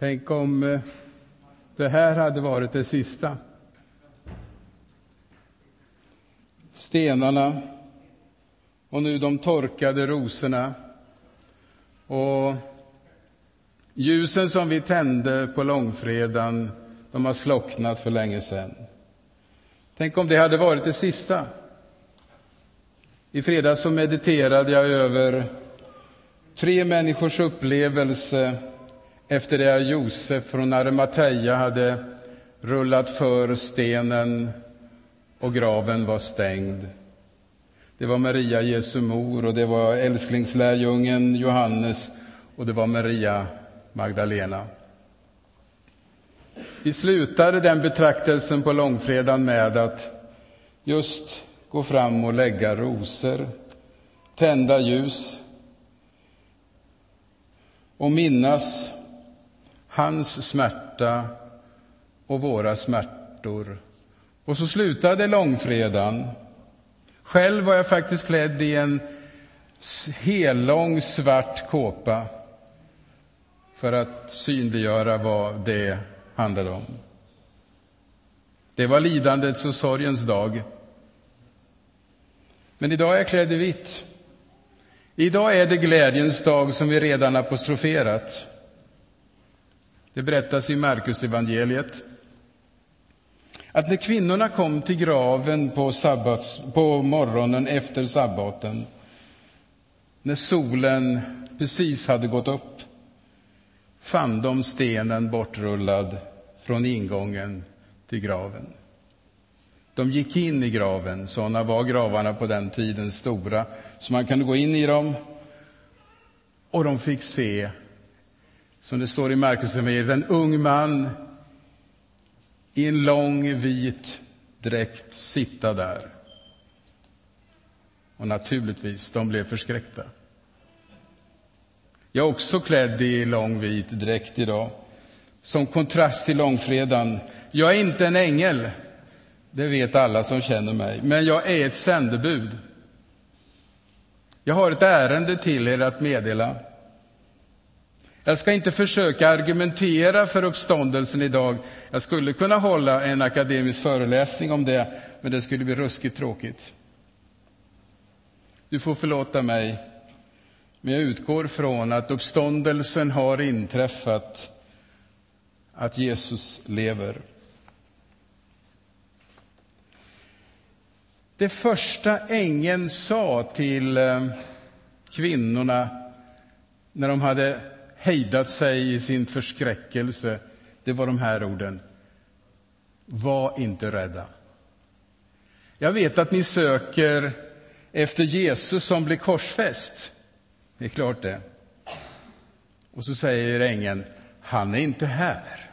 Tänk om eh, det här hade varit det sista. Stenarna och nu de torkade rosorna och ljusen som vi tände på långfredagen, de har slocknat för länge sedan. Tänk om det hade varit det sista. I fredags så mediterade jag över tre människors upplevelse efter det att Josef från Arimathea hade rullat för stenen och graven var stängd. Det var Maria, Jesu mor, och det var älsklingslärjungen Johannes och det var Maria Magdalena. Vi slutade den betraktelsen på långfredagen med att just gå fram och lägga rosor, tända ljus och minnas hans smärta och våra smärtor. Och så slutade långfredagen. Själv var jag faktiskt klädd i en hellång svart kåpa för att synliggöra vad det handlade om. Det var lidandets och sorgens dag. Men idag är jag klädd i vitt. Idag är det glädjens dag som vi redan apostroferat. Det berättas i Markus evangeliet att när kvinnorna kom till graven på, sabbats, på morgonen efter sabbaten, när solen precis hade gått upp, fann de stenen bortrullad från ingången till graven. De gick in i graven, sådana var gravarna på den tiden, stora, så man kunde gå in i dem. Och de fick se, som det står i Markus en ung man i en lång vit dräkt sitta där. Och naturligtvis, de blev förskräckta. Jag är också klädd i lång vit dräkt idag, som kontrast till långfredagen. Jag är inte en ängel, det vet alla som känner mig, men jag är ett sändebud. Jag har ett ärende till er att meddela. Jag ska inte försöka argumentera för uppståndelsen idag. Jag skulle kunna hålla en akademisk föreläsning om det, men det skulle bli ruskigt tråkigt. Du får förlåta mig, men jag utgår från att uppståndelsen har inträffat, att Jesus lever. Det första ängeln sa till eh, kvinnorna när de hade hejdat sig i sin förskräckelse, det var de här orden. Var inte rädda. Jag vet att ni söker efter Jesus som blev korsfäst. Det är klart det. Och så säger ängeln, han är inte här.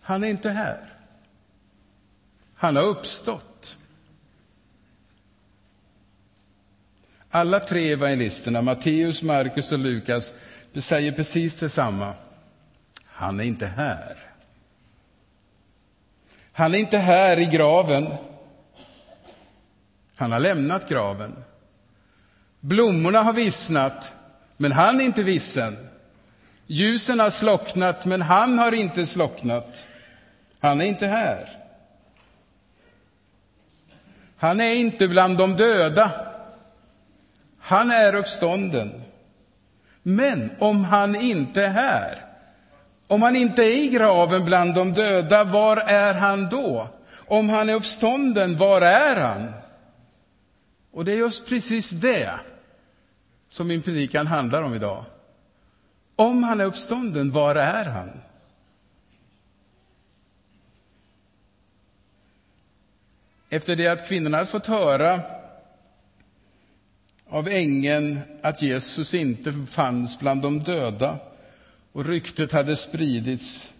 Han är inte här. Han har uppstått. Alla tre evangelisterna, Matteus, Markus och Lukas, det säger precis detsamma. Han är inte här. Han är inte här i graven. Han har lämnat graven. Blommorna har vissnat, men han är inte vissen. Ljusen har slocknat, men han har inte slocknat. Han är inte här. Han är inte bland de döda. Han är uppstånden. Men om han inte är här, om han inte är i graven bland de döda, var är han då? Om han är uppstånden, var är han? Och det är just precis det som min predikan handlar om idag. Om han är uppstånden, var är han? Efter det att kvinnorna hade fått höra av ängeln att Jesus inte fanns bland de döda och ryktet hade spridits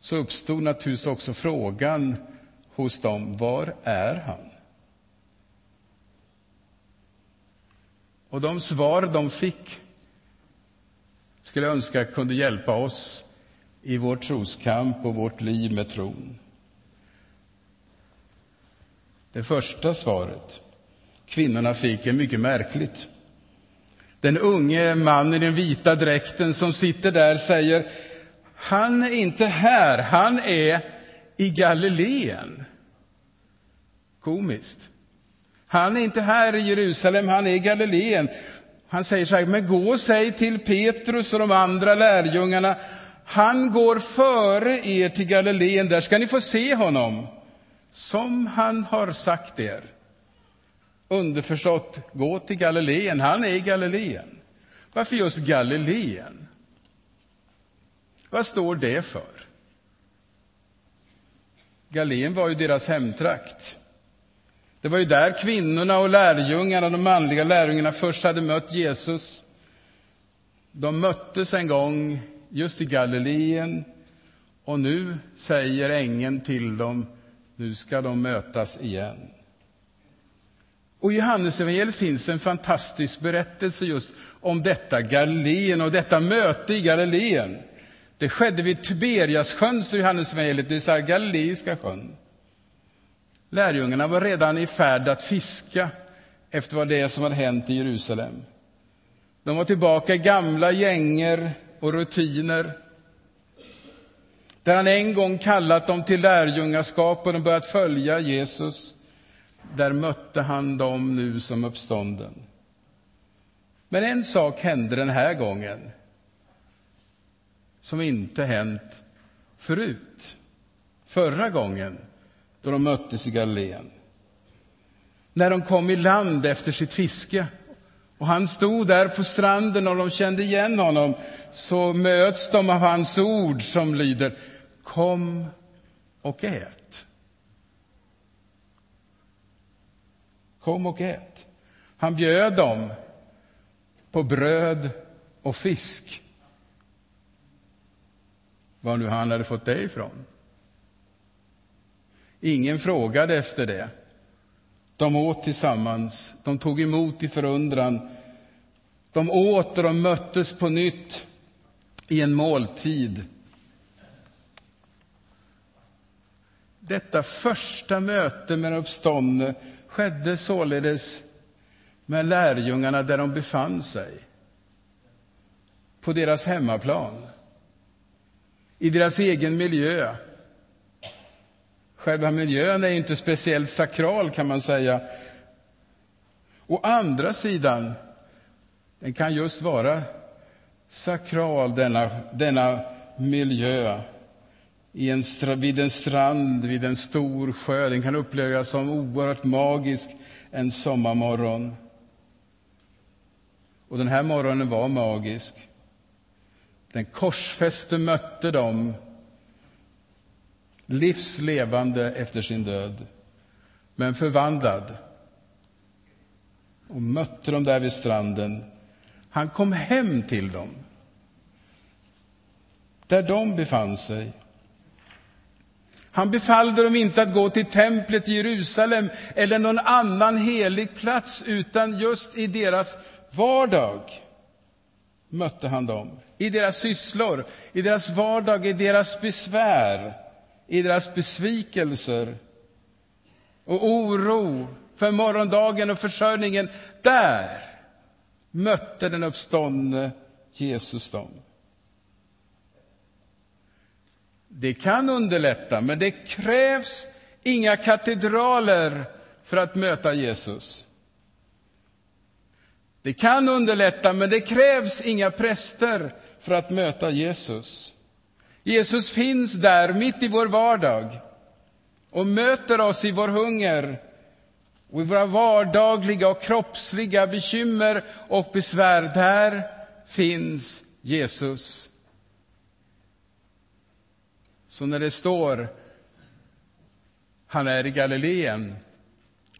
så uppstod naturligtvis också frågan hos dem, var är han? Och de svar de fick skulle jag önska kunde hjälpa oss i vår troskamp och vårt liv med tron. Det första svaret kvinnorna fick är mycket märkligt. Den unge mannen i den vita dräkten som sitter där säger Han är inte här, han är i Galileen. Komiskt. Han är inte här i Jerusalem, han är i Galileen. Han säger så här, men gå och säg till Petrus och de andra lärjungarna, han går före er till Galileen, där ska ni få se honom, som han har sagt er. Underförstått, gå till Galileen, han är i Galileen. Varför just Galileen? Vad står det för? Galileen var ju deras hemtrakt. Det var ju där kvinnorna och lärjungarna, de manliga lärjungarna, först hade mött Jesus. De möttes en gång just i Galileen och nu säger ängeln till dem, nu ska de mötas igen. Och I Johannesevangeliet finns en fantastisk berättelse just om detta Galileen och detta möte i Galileen. Det skedde vid Tiberiassjön, står Johannesevangeliet, det vill säga Galileiska sjön. Lärjungarna var redan i färd att fiska efter vad det är som hade hänt i Jerusalem. De var tillbaka i gamla gänger och rutiner. Där han en gång kallat dem till lärjungaskap och de börjat följa Jesus. Där mötte han dem nu som uppstånden. Men en sak hände den här gången som inte hänt förut. Förra gången då de möttes i Galileen. När de kom i land efter sitt fiske och han stod där på stranden och de kände igen honom så möts de av hans ord som lyder Kom och ät. Kom och ät. Han bjöd dem på bröd och fisk. Var nu han hade fått det ifrån. Ingen frågade efter det. De åt tillsammans, de tog emot i förundran. De åt och de möttes på nytt i en måltid. Detta första möte med den uppståndne skedde således med lärjungarna där de befann sig. På deras hemmaplan, i deras egen miljö. Själva miljön är inte speciellt sakral, kan man säga. Å andra sidan, den kan just vara sakral, denna, denna miljö i en, vid en strand, vid en stor sjö. Den kan upplevas som oerhört magisk en sommarmorgon. Och den här morgonen var magisk. Den korsfäste mötte dem livslevande efter sin död, men förvandlad. Och mötte dem där vid stranden. Han kom hem till dem, där de befann sig. Han befallde dem inte att gå till templet i Jerusalem eller någon annan helig plats, utan just i deras vardag mötte han dem. I deras sysslor, i deras vardag, i deras besvär i deras besvikelser och oro för morgondagen och försörjningen. Där mötte den uppståndne Jesus dem. Det kan underlätta, men det krävs inga katedraler för att möta Jesus. Det kan underlätta, men det krävs inga präster för att möta Jesus. Jesus finns där mitt i vår vardag och möter oss i vår hunger och i våra vardagliga och kroppsliga bekymmer och besvär. Där finns Jesus. Så när det står han är i Galileen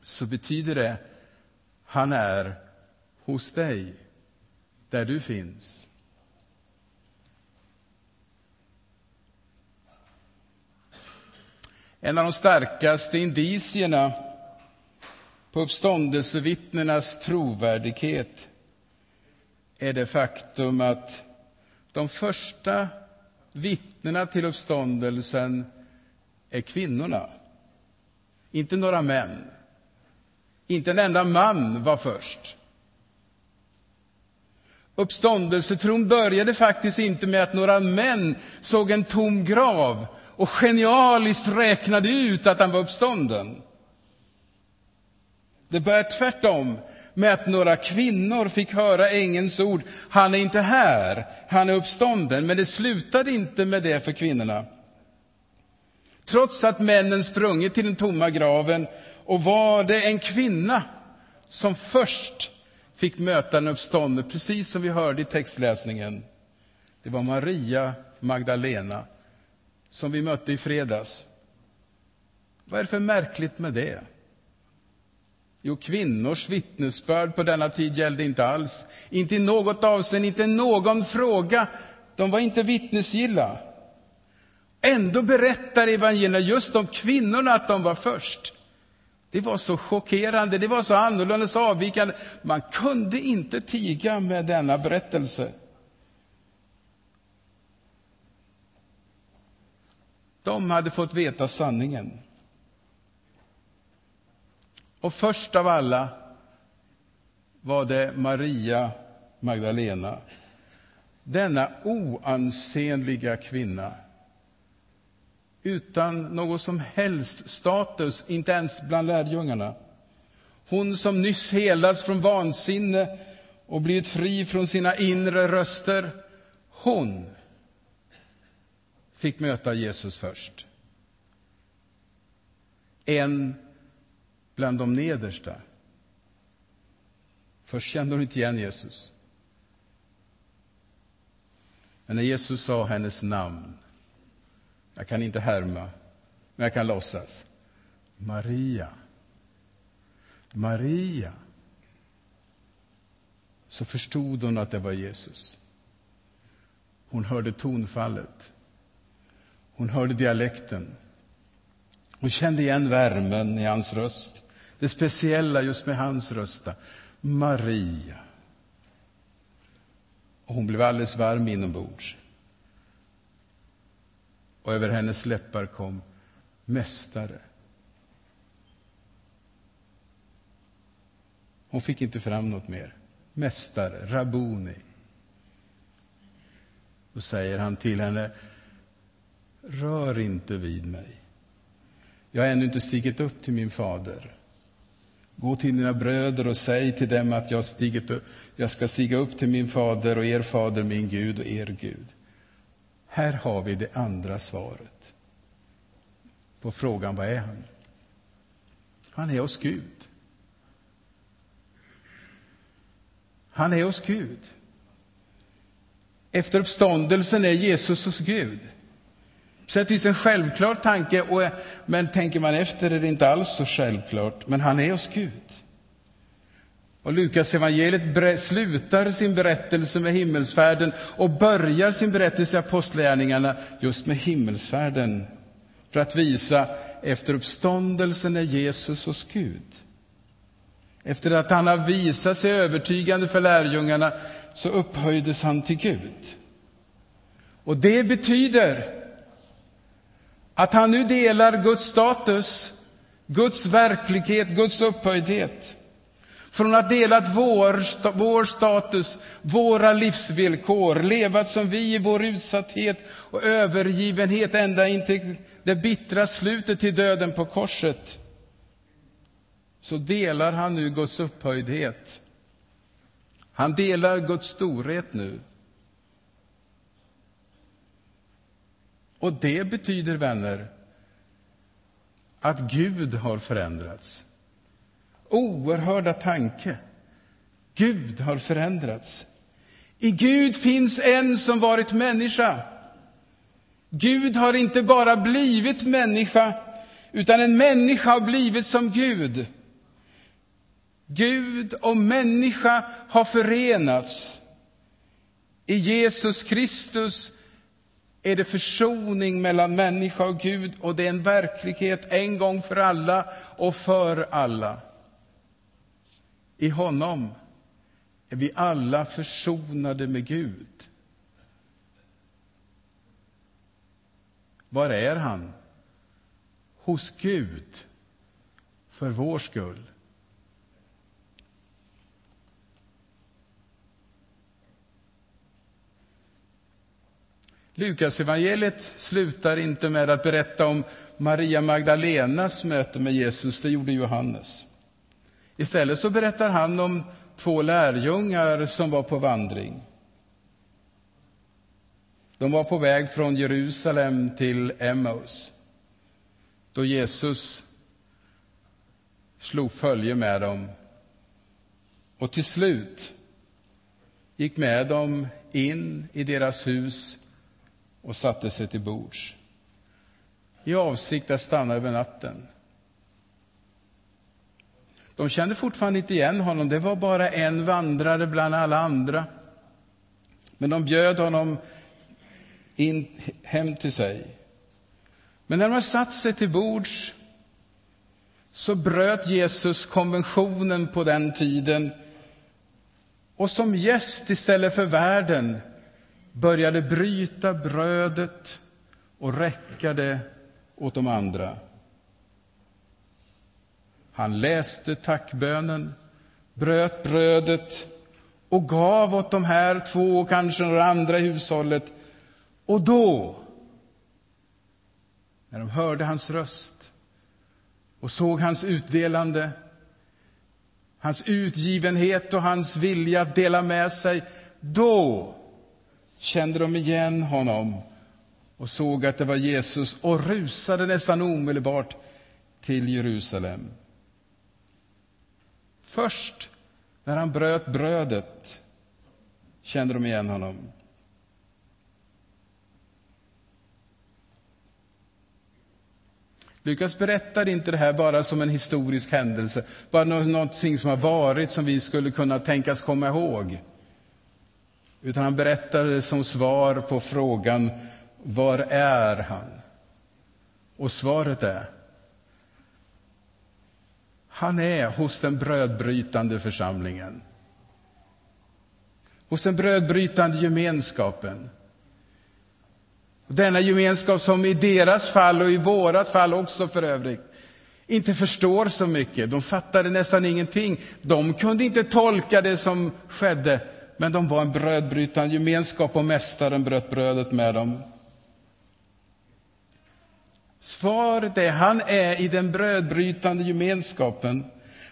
så betyder det han är hos dig, där du finns. En av de starkaste indicierna på uppståndelsevittnenas trovärdighet är det faktum att de första vittnena till uppståndelsen är kvinnorna. Inte några män. Inte en enda man var först. Uppståndelsetron började faktiskt inte med att några män såg en tom grav och genialiskt räknade ut att han var uppstånden. Det började tvärtom med att några kvinnor fick höra ängelns ord. Han är inte här, han är uppstånden. Men det slutade inte med det för kvinnorna. Trots att männen sprungit till den tomma graven och var det en kvinna som först fick möta den uppståndne, precis som vi hörde i textläsningen. Det var Maria Magdalena, som vi mötte i fredags. Vad är det för märkligt med det? Jo, kvinnors vittnesbörd på denna tid gällde inte alls. Inte i något avseende, inte någon fråga. De var inte vittnesgilla. Ändå berättar evangelierna just om kvinnorna att de var först. Det var så chockerande, det var så annorlunda, så avvikande. Man kunde inte tiga med denna berättelse. De hade fått veta sanningen. Och först av alla var det Maria Magdalena. Denna oansenliga kvinna utan någon som helst status, inte ens bland lärjungarna. Hon som nyss helats från vansinne och blivit fri från sina inre röster, hon fick möta Jesus först. En bland de nedersta. Först kände hon inte igen Jesus. Men när Jesus sa hennes namn, jag kan inte härma, men jag kan låtsas. Maria. Maria. Så förstod hon att det var Jesus. Hon hörde tonfallet. Hon hörde dialekten. Hon kände igen värmen i hans röst. Det speciella just med hans röst. Maria. Och hon blev alldeles varm inombords. Och över hennes läppar kom Mästare. Hon fick inte fram något mer. Mästare, Rabuni. Då säger han till henne, rör inte vid mig. Jag har ännu inte stigit upp till min fader. Gå till dina bröder och säg till dem att jag, stigit upp, jag ska stiga upp till min fader och er fader, min Gud och er Gud. Här har vi det andra svaret på frågan vad är han? Han är hos Gud. Han är hos Gud. Efter uppståndelsen är Jesus hos Gud. Sätt vis en självklar tanke, och, men tänker man efter är det inte alls så självklart. Men han är hos Gud. Och Lukas evangeliet slutar sin berättelse med himmelsfärden och börjar sin berättelse i Apostlagärningarna just med himmelsfärden för att visa efter uppståndelsen är Jesus hos Gud. Efter att han har visat sig övertygande för lärjungarna så upphöjdes han till Gud. Och det betyder att han nu delar Guds status, Guds verklighet, Guds upphöjdhet. Från att delat vår, vår status, våra livsvillkor, levat som vi i vår utsatthet och övergivenhet ända in till det bittra slutet till döden på korset, så delar han nu Guds upphöjdhet. Han delar Guds storhet nu. Och det betyder, vänner, att Gud har förändrats. Oerhörda tanke. Gud har förändrats. I Gud finns en som varit människa. Gud har inte bara blivit människa, utan en människa har blivit som Gud. Gud och människa har förenats. I Jesus Kristus är det försoning mellan människa och Gud och det är en verklighet en gång för alla och för alla. I honom är vi alla försonade med Gud. Var är han? Hos Gud, för vår skull. Lukasevangeliet slutar inte med att berätta om Maria Magdalenas möte med Jesus, det gjorde Johannes. Istället så berättar han om två lärjungar som var på vandring. De var på väg från Jerusalem till Emmaus då Jesus slog följe med dem och till slut gick med dem in i deras hus och satte sig till bords i avsikt att stanna över natten. De kände fortfarande inte igen honom, det var bara en vandrare bland alla andra. Men de bjöd honom in, hem till sig. Men när de hade satt sig till bords så bröt Jesus konventionen på den tiden och som gäst istället för värden började bryta brödet och räcka det åt de andra. Han läste tackbönen, bröt brödet och gav åt de här två och kanske några andra i hushållet. Och då, när de hörde hans röst och såg hans utdelande, hans utgivenhet och hans vilja att dela med sig, då kände de igen honom och såg att det var Jesus och rusade nästan omedelbart till Jerusalem. Först när han bröt brödet kände de igen honom. Lukas berättar inte det här bara som en historisk händelse, bara någonting som har varit som vi skulle kunna tänkas komma ihåg. Utan han berättade det som svar på frågan var är han? Och svaret är han är hos den brödbrytande församlingen. Hos den brödbrytande gemenskapen. Denna gemenskap som i deras fall och i vårat fall också för övrigt inte förstår så mycket. De fattade nästan ingenting. De kunde inte tolka det som skedde, men de var en brödbrytande gemenskap och mästaren bröt brödet med dem. Svaret är, han är i den brödbrytande gemenskapen.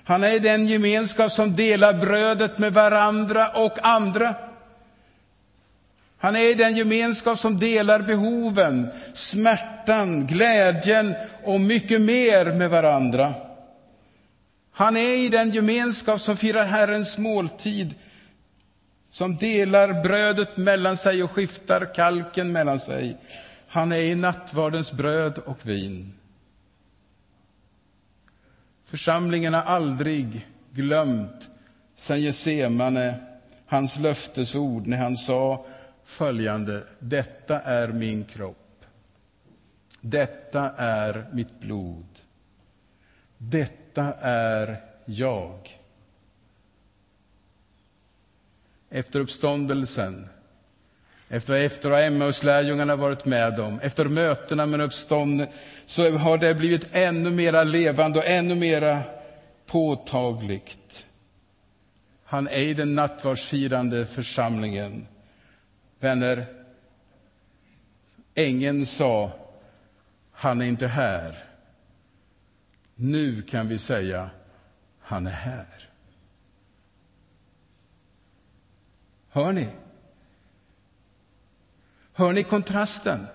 Han är i den gemenskap som delar brödet med varandra och andra. Han är i den gemenskap som delar behoven, smärtan, glädjen och mycket mer med varandra. Han är i den gemenskap som firar Herrens måltid, som delar brödet mellan sig och skiftar kalken mellan sig. Han är i nattvardens bröd och vin. Församlingen har aldrig glömt sen Getsemane hans löftesord när han sa följande. Detta är min kropp. Detta är mitt blod. Detta är jag. Efter uppståndelsen efter, efter att Emmaus-lärjungarna varit med om, efter mötena med uppstånden, så har det blivit ännu mera levande och ännu mera påtagligt. Han är i den nattvardsfirande församlingen. Vänner, ängeln sa, han är inte här. Nu kan vi säga, han är här. Hör ni? Hör ni kontrasten?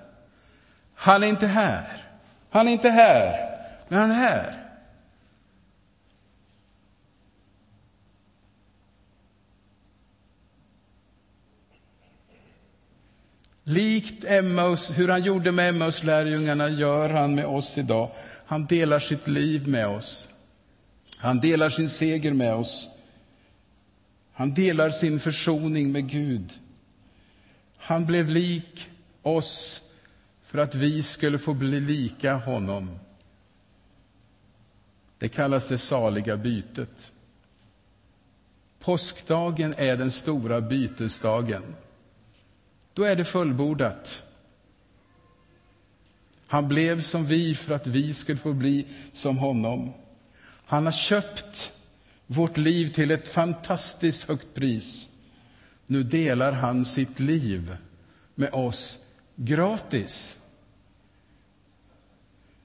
Han är inte här. Han är inte här, men han är här. Likt Emmaus, hur han gjorde med Emmaus lärjungarna gör han med oss idag. Han delar sitt liv med oss. Han delar sin seger med oss. Han delar sin försoning med Gud. Han blev lik oss för att vi skulle få bli lika honom. Det kallas det saliga bytet. Påskdagen är den stora bytesdagen. Då är det fullbordat. Han blev som vi för att vi skulle få bli som honom. Han har köpt vårt liv till ett fantastiskt högt pris. Nu delar han sitt liv med oss Gratis.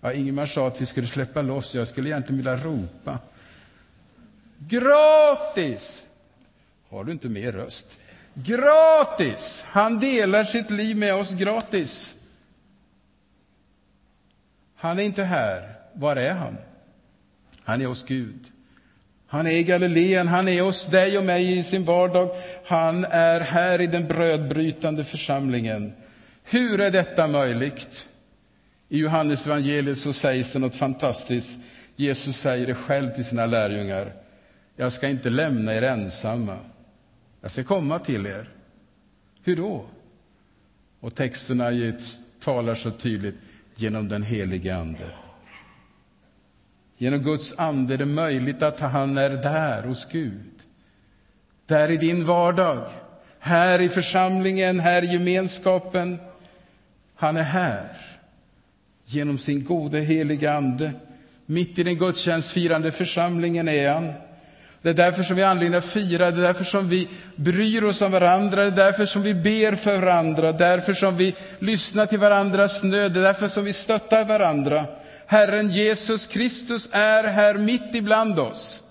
Ja, Ingemar sa att vi skulle släppa loss. Jag skulle egentligen vilja ropa. Gratis! Har du inte mer röst? Gratis! Han delar sitt liv med oss gratis. Han är inte här. Var är han? Han är hos Gud. Han är i Galileen, han är hos dig och mig i sin vardag. Han är här i den brödbrytande församlingen. Hur är detta möjligt? I Johannes evangeliet så sägs det något fantastiskt. Jesus säger det själv till sina lärjungar. Jag ska inte lämna er ensamma. Jag ska komma till er. Hur då? Och texterna talar så tydligt genom den helige Ande. Genom Guds ande är det möjligt att han är där hos Gud. Där i din vardag, här i församlingen, här i gemenskapen. Han är här genom sin gode heliga Ande. Mitt i den gudstjänstfirande församlingen är han. Det är därför som vi har anledning att fira, det är därför som vi bryr oss om varandra, det är därför som vi ber för varandra, därför som vi lyssnar till varandras nöd, det är därför som vi stöttar varandra. Herren Jesus Kristus är här mitt ibland oss.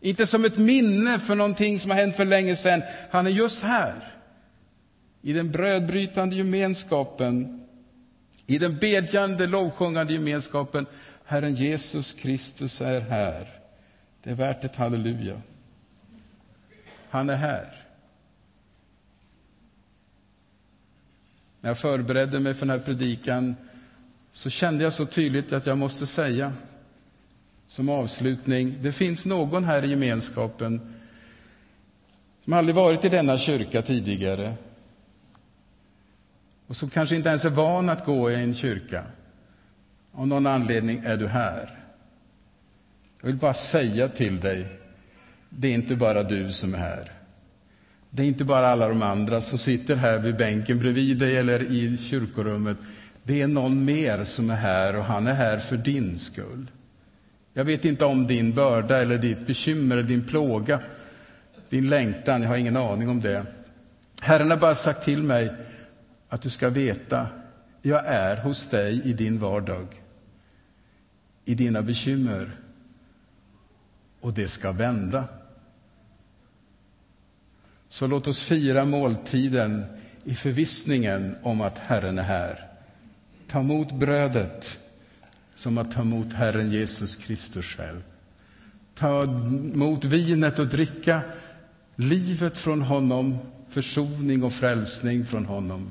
Inte som ett minne för någonting som har hänt för länge sedan. Han är just här. I den brödbrytande gemenskapen, i den bedjande, lovsjungande gemenskapen. Herren Jesus Kristus är här. Det är värt ett halleluja. Han är här. När jag förberedde mig för den här predikan så kände jag så tydligt att jag måste säga som avslutning, det finns någon här i gemenskapen som aldrig varit i denna kyrka tidigare och som kanske inte ens är van att gå i en kyrka. Av någon anledning är du här. Jag vill bara säga till dig, det är inte bara du som är här. Det är inte bara alla de andra som sitter här vid bänken bredvid dig eller i kyrkorummet. Det är någon mer som är här och han är här för din skull. Jag vet inte om din börda eller ditt bekymmer, din plåga, din längtan. Jag har ingen aning om det. Herren har bara sagt till mig att du ska veta, jag är hos dig i din vardag, i dina bekymmer. Och det ska vända. Så låt oss fira måltiden i förvissningen om att Herren är här. Ta emot brödet som att ta emot Herren Jesus Kristus själv. Ta emot vinet och dricka livet från honom, försoning och frälsning från honom.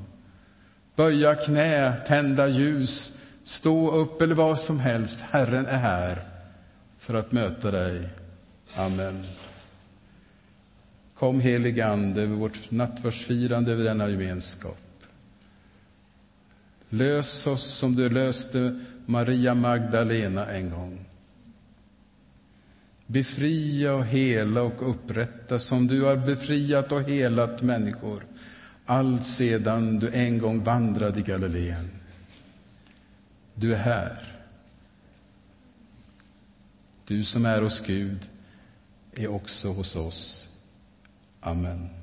Böja knä, tända ljus, stå upp eller vad som helst. Herren är här för att möta dig. Amen. Kom helige Ande över vårt nattvardsfirande, över denna gemenskap. Lös oss som du löste Maria Magdalena en gång. Befria och hela och upprätta som du har befriat och helat människor allt sedan du en gång vandrade i Galileen. Du är här. Du som är hos Gud är också hos oss. Amen.